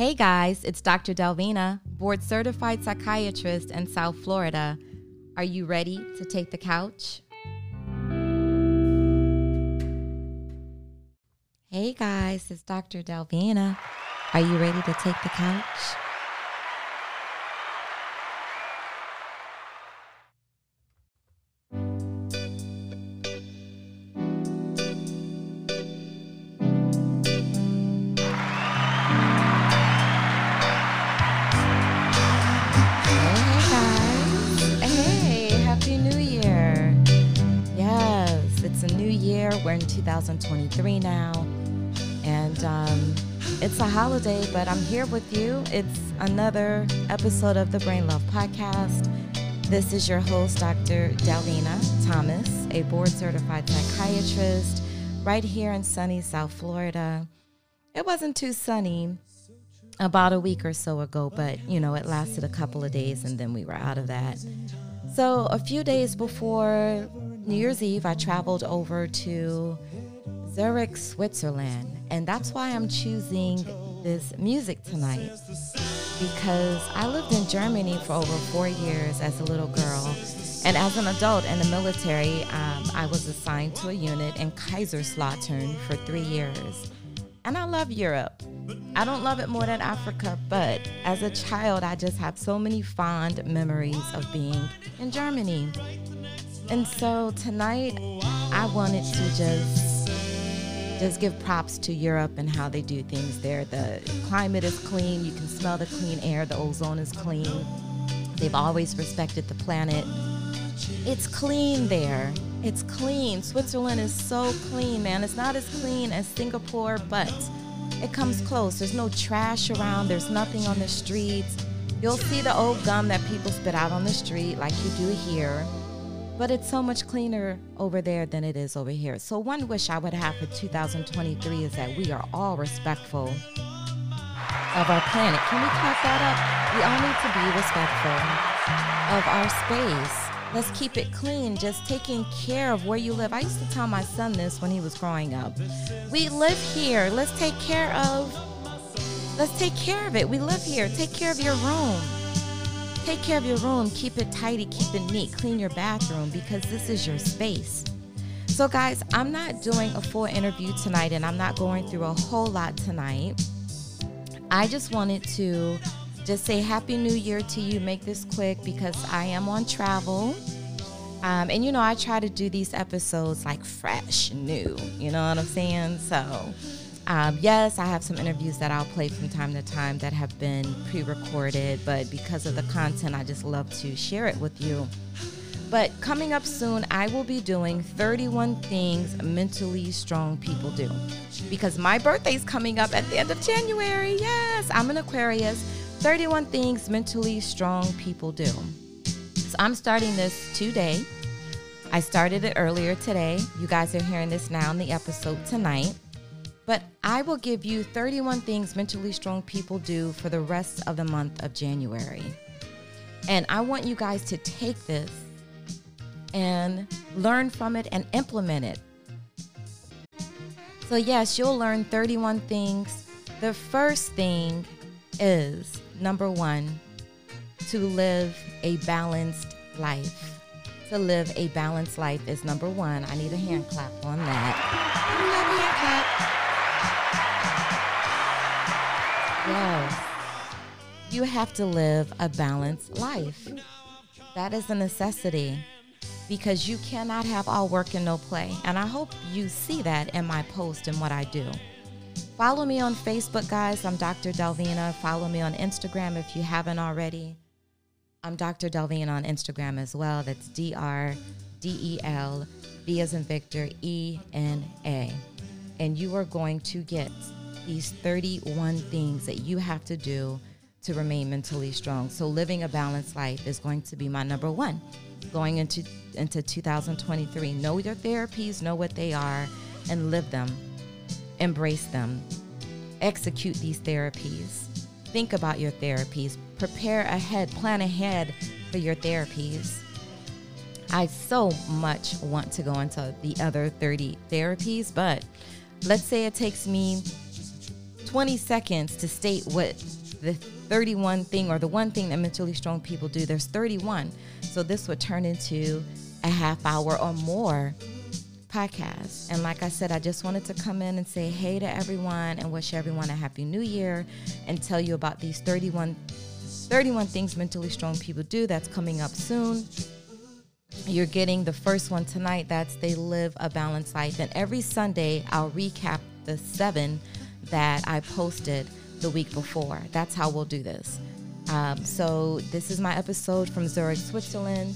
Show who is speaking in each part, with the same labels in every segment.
Speaker 1: Hey guys, it's Dr. Delvena, board certified psychiatrist in South Florida. Are you ready to take the couch? Hey guys, it's Dr. Delvena. Are you ready to take the couch? 2023 now. And um, it's a holiday, but I'm here with you. It's another episode of the Brain Love Podcast. This is your host, Dr. Delvena Thomas, a board certified psychiatrist right here in sunny South Florida. It wasn't too sunny about a week or so ago, but you know, it lasted a couple of days and then we were out of that. So, a few days before New Year's Eve, I traveled over to Zurich, Switzerland, and that's why I'm choosing this music tonight because I lived in Germany for over four years as a little girl. And as an adult in the military, um, I was assigned to a unit in Kaiserslautern for three years. And I love Europe. I don't love it more than Africa, but as a child, I just have so many fond memories of being in Germany. And so tonight, I wanted to just just give props to Europe and how they do things there. The climate is clean, you can smell the clean air, the ozone is clean. They've always respected the planet. It's clean there. It's clean. Switzerland is so clean, man. It's not as clean as Singapore, but it comes close. There's no trash around, there's nothing on the streets. You'll see the old gum that people spit out on the street like you do here, but it's so much cleaner over there than it is over here. So, one wish I would have for 2023 is that we are all respectful of our planet. Can we clap that up? We all need to be respectful of our space. Let's keep it clean, just taking care of where you live. I used to tell my son this when he was growing up. We live here. Let's take care of let's take care of it. We live here. Take care of your room. Take care of your room. Keep it tidy, keep it neat. Clean your bathroom because this is your space. So guys, I'm not doing a full interview tonight and I'm not going through a whole lot tonight. I just wanted to just say happy new year to you make this quick because i am on travel um, and you know i try to do these episodes like fresh new you know what i'm saying so um, yes i have some interviews that i'll play from time to time that have been pre-recorded but because of the content i just love to share it with you but coming up soon, I will be doing 31 things mentally strong people do. Because my birthday's coming up at the end of January. Yes, I'm an Aquarius. 31 things mentally strong people do. So I'm starting this today. I started it earlier today. You guys are hearing this now in the episode tonight. But I will give you 31 things mentally strong people do for the rest of the month of January. And I want you guys to take this and learn from it and implement it. So, yes, you'll learn 31 things. The first thing is number one, to live a balanced life. To live a balanced life is number one. I need a hand clap on that. Yes. You have to live a balanced life. That is a necessity because you cannot have all work and no play. And I hope you see that in my post and what I do. Follow me on Facebook, guys. I'm Dr. Delvena. Follow me on Instagram if you haven't already. I'm Dr. Delvena on Instagram as well. That's D R D E L V as in Victor E N A. And you are going to get these 31 things that you have to do to remain mentally strong. So living a balanced life is going to be my number one going into into 2023. Know your therapies, know what they are, and live them. Embrace them. Execute these therapies. Think about your therapies. Prepare ahead, plan ahead for your therapies. I so much want to go into the other 30 therapies, but let's say it takes me 20 seconds to state what the 31 thing or the one thing that mentally strong people do. There's 31. So this would turn into a half hour or more podcast. And like I said, I just wanted to come in and say hey to everyone and wish everyone a happy new year and tell you about these 31 31 things mentally strong people do that's coming up soon. You're getting the first one tonight. That's They Live a Balanced Life. And every Sunday, I'll recap the seven that I posted the week before. That's how we'll do this. Um, so, this is my episode from Zurich, Switzerland.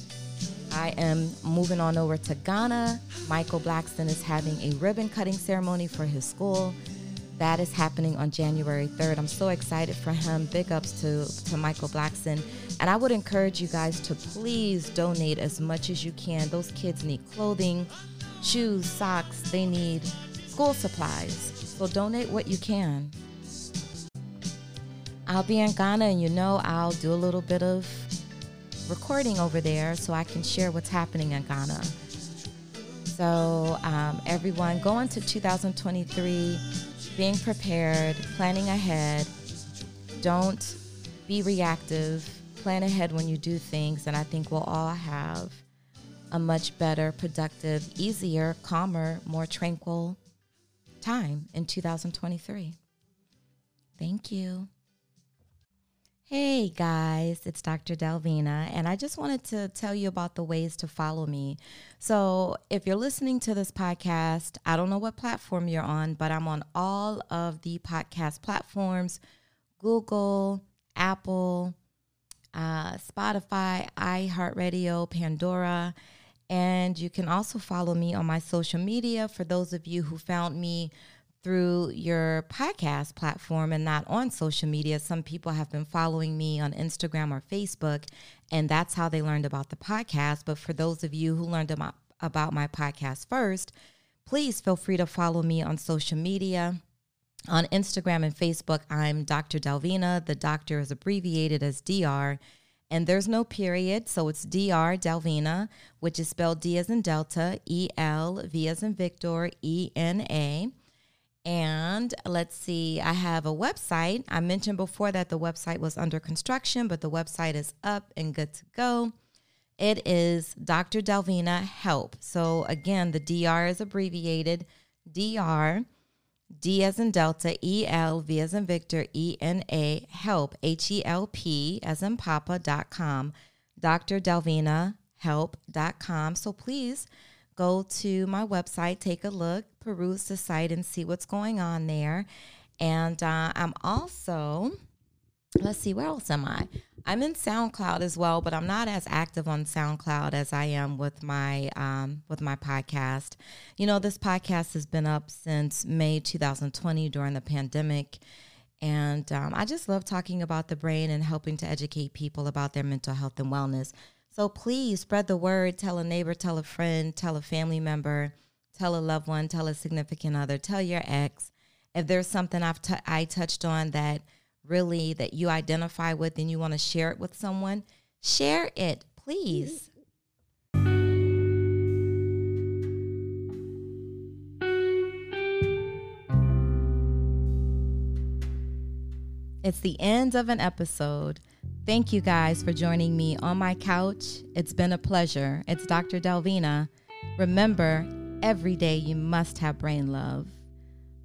Speaker 1: I am moving on over to Ghana. Michael Blackson is having a ribbon cutting ceremony for his school. That is happening on January 3rd. I'm so excited for him. Big ups to, to Michael Blackson. And I would encourage you guys to please donate as much as you can. Those kids need clothing, shoes, socks, they need school supplies. So donate what you can. I'll be in Ghana, and you know, I'll do a little bit of recording over there so I can share what's happening in Ghana. So, um, everyone, go into 2023 being prepared, planning ahead. Don't be reactive. Plan ahead when you do things, and I think we'll all have a much better, productive, easier, calmer, more tranquil time in 2023. Thank you. Hey guys, it's Dr. Delvena, and I just wanted to tell you about the ways to follow me. So, if you're listening to this podcast, I don't know what platform you're on, but I'm on all of the podcast platforms Google, Apple, uh, Spotify, iHeartRadio, Pandora. And you can also follow me on my social media for those of you who found me through your podcast platform and not on social media. Some people have been following me on Instagram or Facebook, and that's how they learned about the podcast. But for those of you who learned about, about my podcast first, please feel free to follow me on social media. On Instagram and Facebook, I'm Dr. Delvena. The doctor is abbreviated as DR. And there's no period, so it's Dr. Delvena, which is spelled D as in Delta, E L, V as in Victor, E N A. And let's see, I have a website. I mentioned before that the website was under construction, but the website is up and good to go. It is Dr. Delvena Help. So again, the DR is abbreviated DR, D as in Delta, E L, V as in Victor, E N A, Help, H E L P as in Papa.com, Dr. Delvena Help.com. So please go to my website, take a look, peruse the site, and see what's going on there. And uh, I'm also, let's see, where else am I? I'm in SoundCloud as well, but I'm not as active on SoundCloud as I am with my um, with my podcast. You know, this podcast has been up since May 2020 during the pandemic, and um, I just love talking about the brain and helping to educate people about their mental health and wellness. So please spread the word. Tell a neighbor, tell a friend, tell a family member, tell a loved one, tell a significant other, tell your ex. If there's something I've t- I touched on that really that you identify with and you want to share it with someone, share it, please. It's the end of an episode. Thank you guys for joining me on my couch. It's been a pleasure. It's Dr. Delvena. Remember, every day you must have brain love.